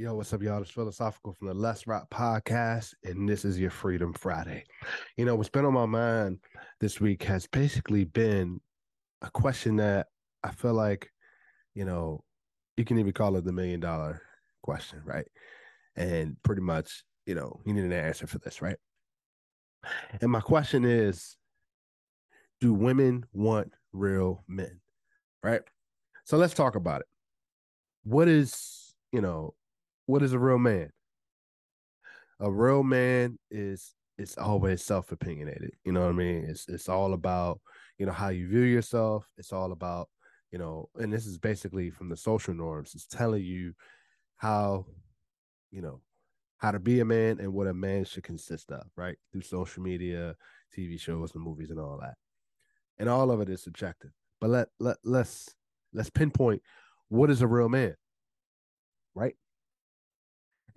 Yo, what's up, y'all? It's Philosophical from the Let's Rock podcast, and this is your Freedom Friday. You know, what's been on my mind this week has basically been a question that I feel like, you know, you can even call it the million dollar question, right? And pretty much, you know, you need an answer for this, right? And my question is Do women want real men, right? So let's talk about it. What is, you know, what is a real man? A real man is it's always self opinionated. You know what I mean? It's it's all about you know how you view yourself. It's all about you know, and this is basically from the social norms. It's telling you how you know how to be a man and what a man should consist of, right? Through social media, TV shows, and movies, and all that. And all of it is subjective. But let let let's let's pinpoint what is a real man, right?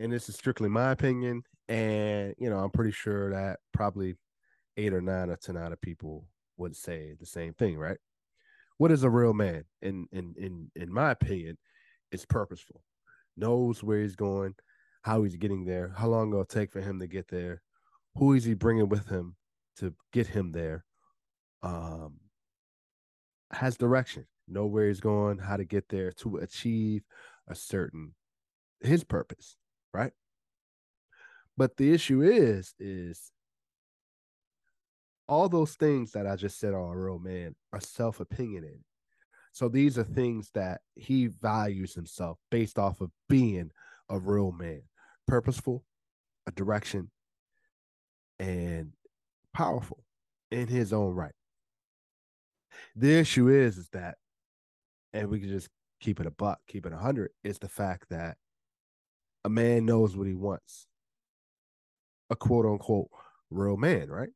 And this is strictly my opinion. And you know, I'm pretty sure that probably eight or nine or ten out of people would say the same thing, right? What is a real man? In in in in my opinion, it's purposeful, knows where he's going, how he's getting there, how long it'll take for him to get there, who is he bringing with him to get him there. Um, has direction, know where he's going, how to get there to achieve a certain his purpose right? But the issue is, is all those things that I just said are a real man are self opinionated. So these are things that he values himself based off of being a real man, purposeful, a direction, and powerful in his own right. The issue is, is that, and we can just keep it a buck, keep it a hundred, is the fact that a man knows what he wants. A quote unquote real man, right?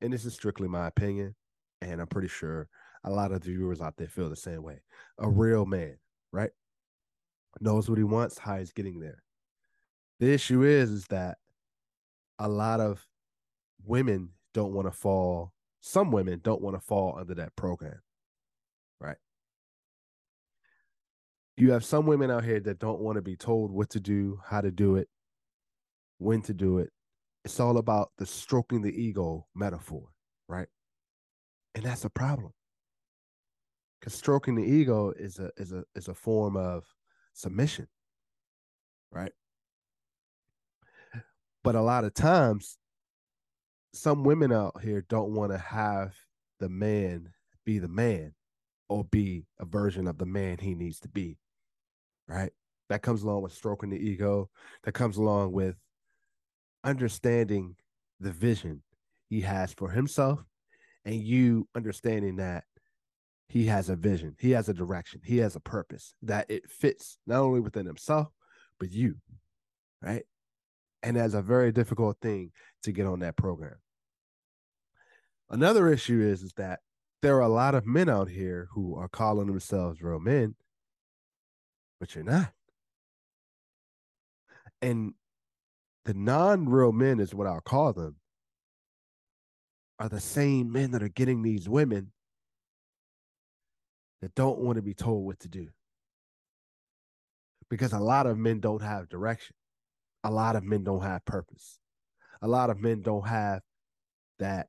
And this is strictly my opinion. And I'm pretty sure a lot of the viewers out there feel the same way. A real man, right? Knows what he wants, how he's getting there. The issue is, is that a lot of women don't want to fall, some women don't want to fall under that program, you have some women out here that don't want to be told what to do, how to do it, when to do it. It's all about the stroking the ego metaphor, right? And that's a problem. Because stroking the ego is a is a is a form of submission, right? But a lot of times, some women out here don't want to have the man be the man or be a version of the man he needs to be right? That comes along with stroking the ego. That comes along with understanding the vision he has for himself and you understanding that he has a vision, he has a direction, he has a purpose that it fits not only within himself, but you, right? And that's a very difficult thing to get on that program. Another issue is, is that there are a lot of men out here who are calling themselves real men but you're not. And the non-real men is what I'll call them are the same men that are getting these women that don't want to be told what to do. Because a lot of men don't have direction. A lot of men don't have purpose. A lot of men don't have that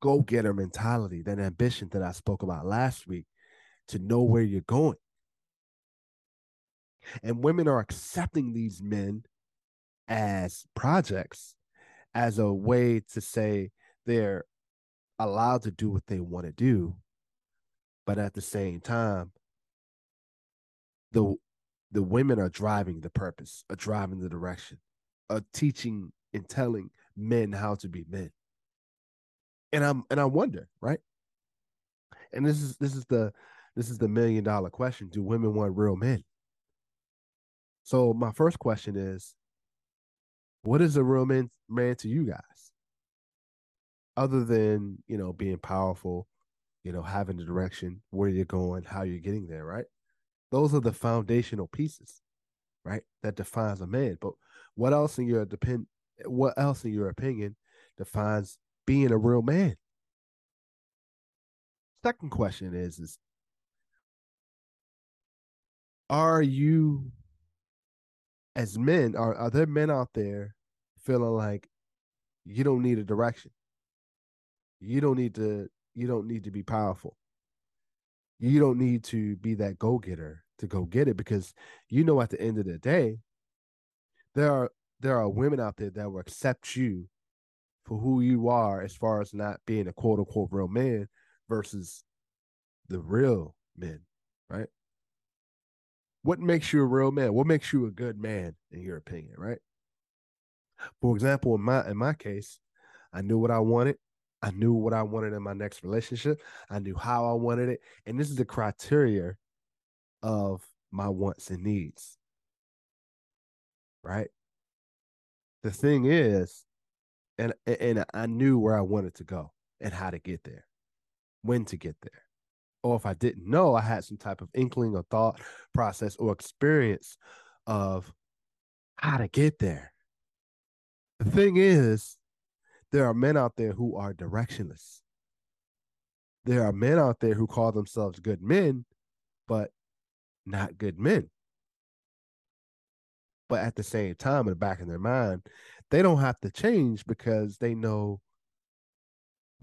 go getter mentality, that ambition that I spoke about last week to know where you're going. And women are accepting these men as projects as a way to say they're allowed to do what they want to do. But at the same time, the the women are driving the purpose, are driving the direction, are teaching and telling men how to be men. And I'm and I wonder, right? And this is this is the this is the million dollar question. Do women want real men? So my first question is, what is a real man, man to you guys? Other than, you know, being powerful, you know, having the direction, where you're going, how you're getting there, right? Those are the foundational pieces, right? That defines a man. But what else in your depend what else in your opinion defines being a real man? Second question is is are you as men, are are there men out there feeling like you don't need a direction? You don't need to you don't need to be powerful. You don't need to be that go-getter to go get it because you know at the end of the day, there are there are women out there that will accept you for who you are as far as not being a quote unquote real man versus the real men, right? What makes you a real man? What makes you a good man in your opinion, right? For example, in my in my case, I knew what I wanted. I knew what I wanted in my next relationship. I knew how I wanted it. And this is the criteria of my wants and needs. Right? The thing is, and and I knew where I wanted to go and how to get there, when to get there. Or if I didn't know, I had some type of inkling or thought process or experience of how to get there. The thing is, there are men out there who are directionless. There are men out there who call themselves good men, but not good men. But at the same time, in the back of their mind, they don't have to change because they know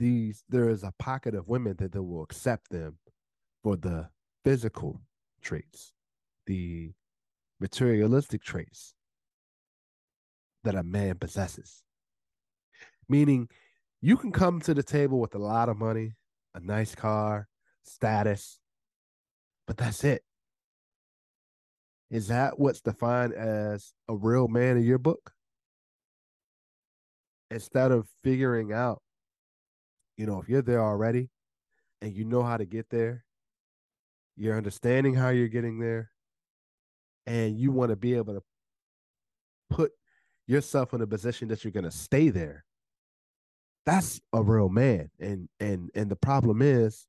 these there is a pocket of women that, that will accept them for the physical traits, the materialistic traits that a man possesses. Meaning, you can come to the table with a lot of money, a nice car, status, but that's it. Is that what's defined as a real man in your book? Instead of figuring out, you know, if you're there already and you know how to get there, you're understanding how you're getting there, and you want to be able to put yourself in a position that you're going to stay there. That's a real man. And and and the problem is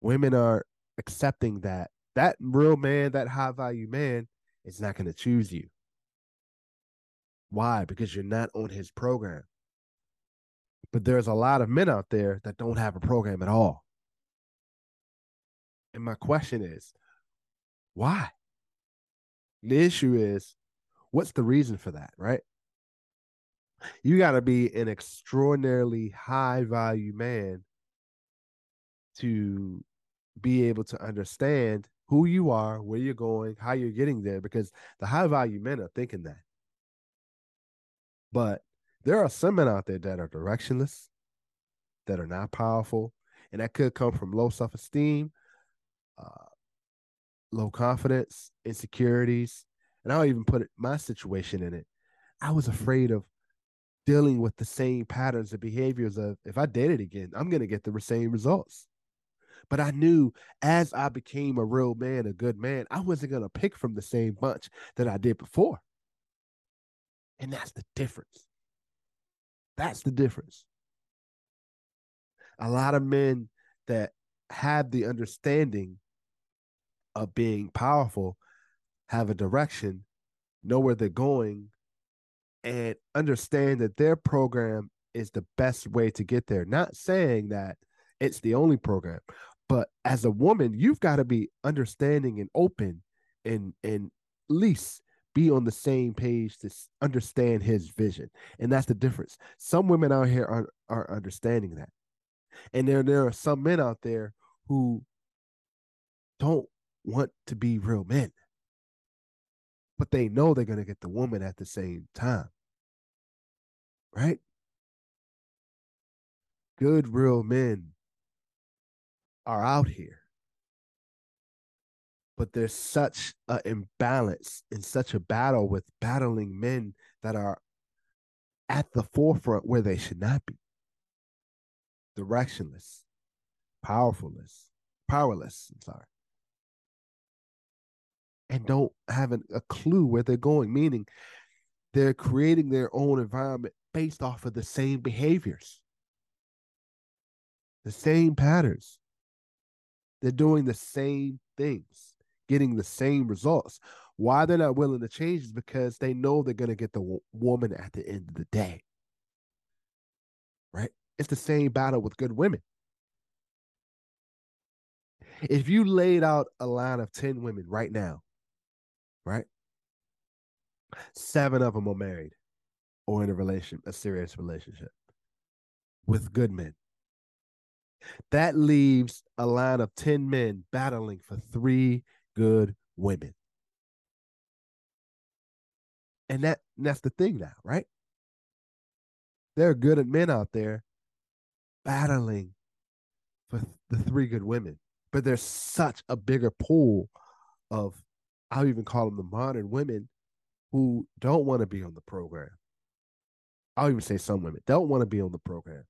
women are accepting that that real man, that high value man, is not going to choose you. Why? Because you're not on his program. But there's a lot of men out there that don't have a program at all. And my question is, why? The issue is, what's the reason for that, right? You got to be an extraordinarily high value man to be able to understand who you are, where you're going, how you're getting there, because the high value men are thinking that. But there are some men out there that are directionless, that are not powerful, and that could come from low self esteem, uh, low confidence, insecurities. And I'll even put my situation in it. I was afraid of dealing with the same patterns and behaviors of if I did it again, I'm going to get the same results. But I knew as I became a real man, a good man, I wasn't going to pick from the same bunch that I did before. And that's the difference. That's the difference. A lot of men that have the understanding of being powerful have a direction, know where they're going, and understand that their program is the best way to get there. Not saying that it's the only program, but as a woman, you've got to be understanding and open and and least be on the same page to understand his vision. And that's the difference. Some women out here are are understanding that. And there there are some men out there who don't want to be real men. But they know they're going to get the woman at the same time. Right? Good real men are out here. But there's such an imbalance and such a battle with battling men that are at the forefront where they should not be. Directionless, powerfulness, powerless, I'm sorry. And don't have an, a clue where they're going, meaning they're creating their own environment based off of the same behaviors, the same patterns. They're doing the same things, getting the same results. Why they're not willing to change is because they know they're going to get the w- woman at the end of the day. Right? It's the same battle with good women. If you laid out a line of 10 women right now, right? Seven of them are married or in a relation, a serious relationship with good men. That leaves a line of 10 men battling for three good women. And that and that's the thing now, right? There are good men out there battling for the three good women, but there's such a bigger pool of I'll even call them the modern women who don't want to be on the program. I'll even say some women don't want to be on the program,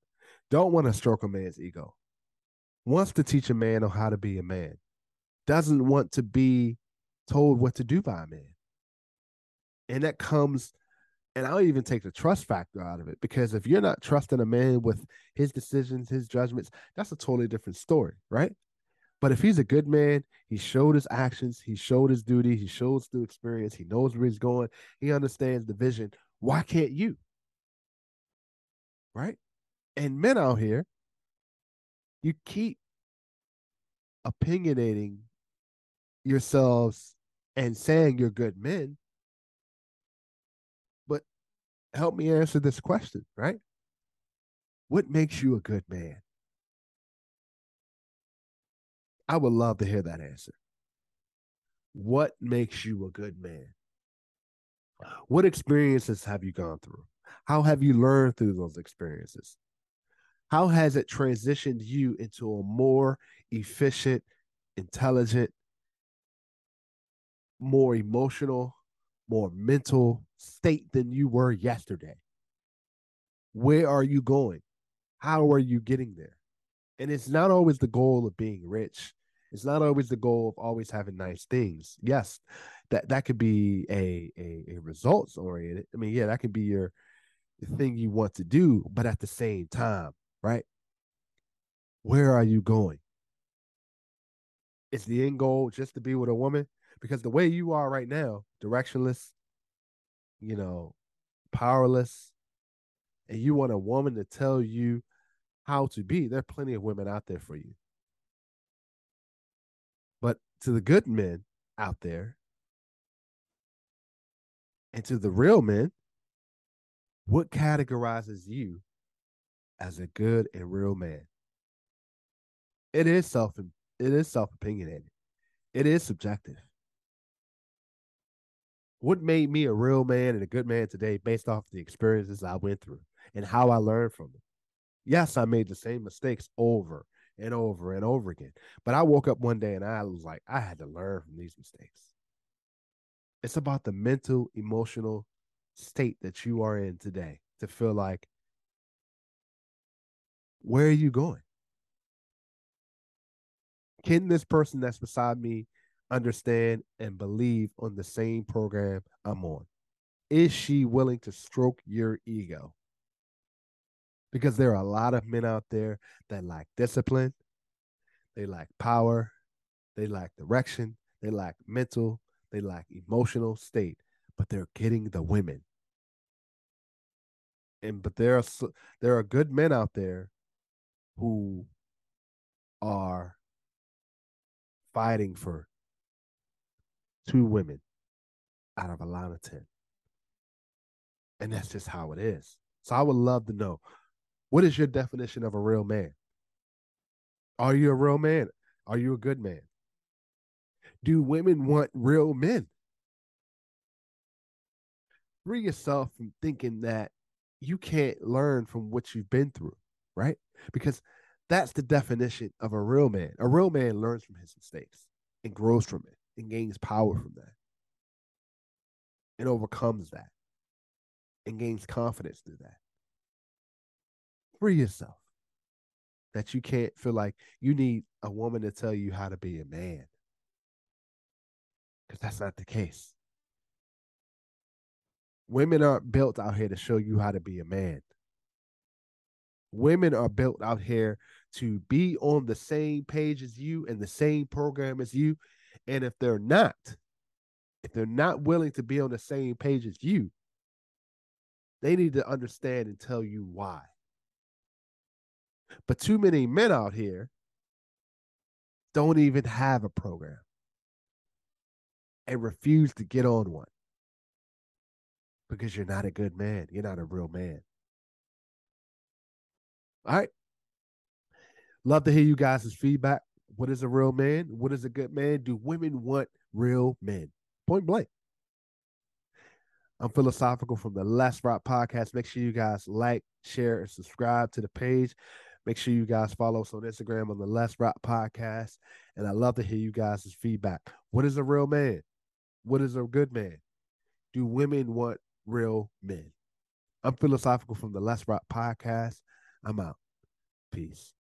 don't want to stroke a man's ego, wants to teach a man on how to be a man, doesn't want to be told what to do by a man. And that comes, and I'll even take the trust factor out of it because if you're not trusting a man with his decisions, his judgments, that's a totally different story, right? But if he's a good man, he showed his actions, he showed his duty, he shows through experience, he knows where he's going, he understands the vision. Why can't you? Right? And men out here, you keep opinionating yourselves and saying you're good men. But help me answer this question, right? What makes you a good man? I would love to hear that answer. What makes you a good man? What experiences have you gone through? How have you learned through those experiences? How has it transitioned you into a more efficient, intelligent, more emotional, more mental state than you were yesterday? Where are you going? How are you getting there? And it's not always the goal of being rich. It's not always the goal of always having nice things. Yes, that that could be a a, a results oriented. I mean, yeah, that could be your thing you want to do, but at the same time, right? Where are you going? Is the end goal just to be with a woman? Because the way you are right now, directionless, you know, powerless, and you want a woman to tell you how to be, there are plenty of women out there for you. But to the good men out there, and to the real men, what categorizes you as a good and real man? It is self it is self opinionated. It is subjective. What made me a real man and a good man today based off the experiences I went through and how I learned from them? Yes, I made the same mistakes over and over and over again. But I woke up one day and I was like, I had to learn from these mistakes. It's about the mental, emotional state that you are in today to feel like, where are you going? Can this person that's beside me understand and believe on the same program I'm on? Is she willing to stroke your ego? Because there are a lot of men out there that lack discipline, they lack power, they lack direction, they lack mental, they lack emotional state, but they're getting the women. And but there are there are good men out there who are fighting for two women out of a line of 10. And that's just how it is. So I would love to know what is your definition of a real man? Are you a real man? Are you a good man? Do women want real men? Free yourself from thinking that you can't learn from what you've been through, right? Because that's the definition of a real man. A real man learns from his mistakes and grows from it and gains power from that and overcomes that and gains confidence through that. Free yourself that you can't feel like you need a woman to tell you how to be a man because that's not the case. Women aren't built out here to show you how to be a man. Women are built out here to be on the same page as you and the same program as you. And if they're not, if they're not willing to be on the same page as you, they need to understand and tell you why. But too many men out here don't even have a program and refuse to get on one. because you're not a good man. You're not a real man. All right. Love to hear you guys' feedback. What is a real man? What is a good man? Do women want real men? Point blank. I'm philosophical from the Let's Rock podcast. Make sure you guys like, share, and subscribe to the page. Make sure you guys follow us on Instagram on the Let's Rock podcast. And I love to hear you guys' feedback. What is a real man? What is a good man? Do women want real men? I'm philosophical from the Let's Rock podcast. I'm out. Peace.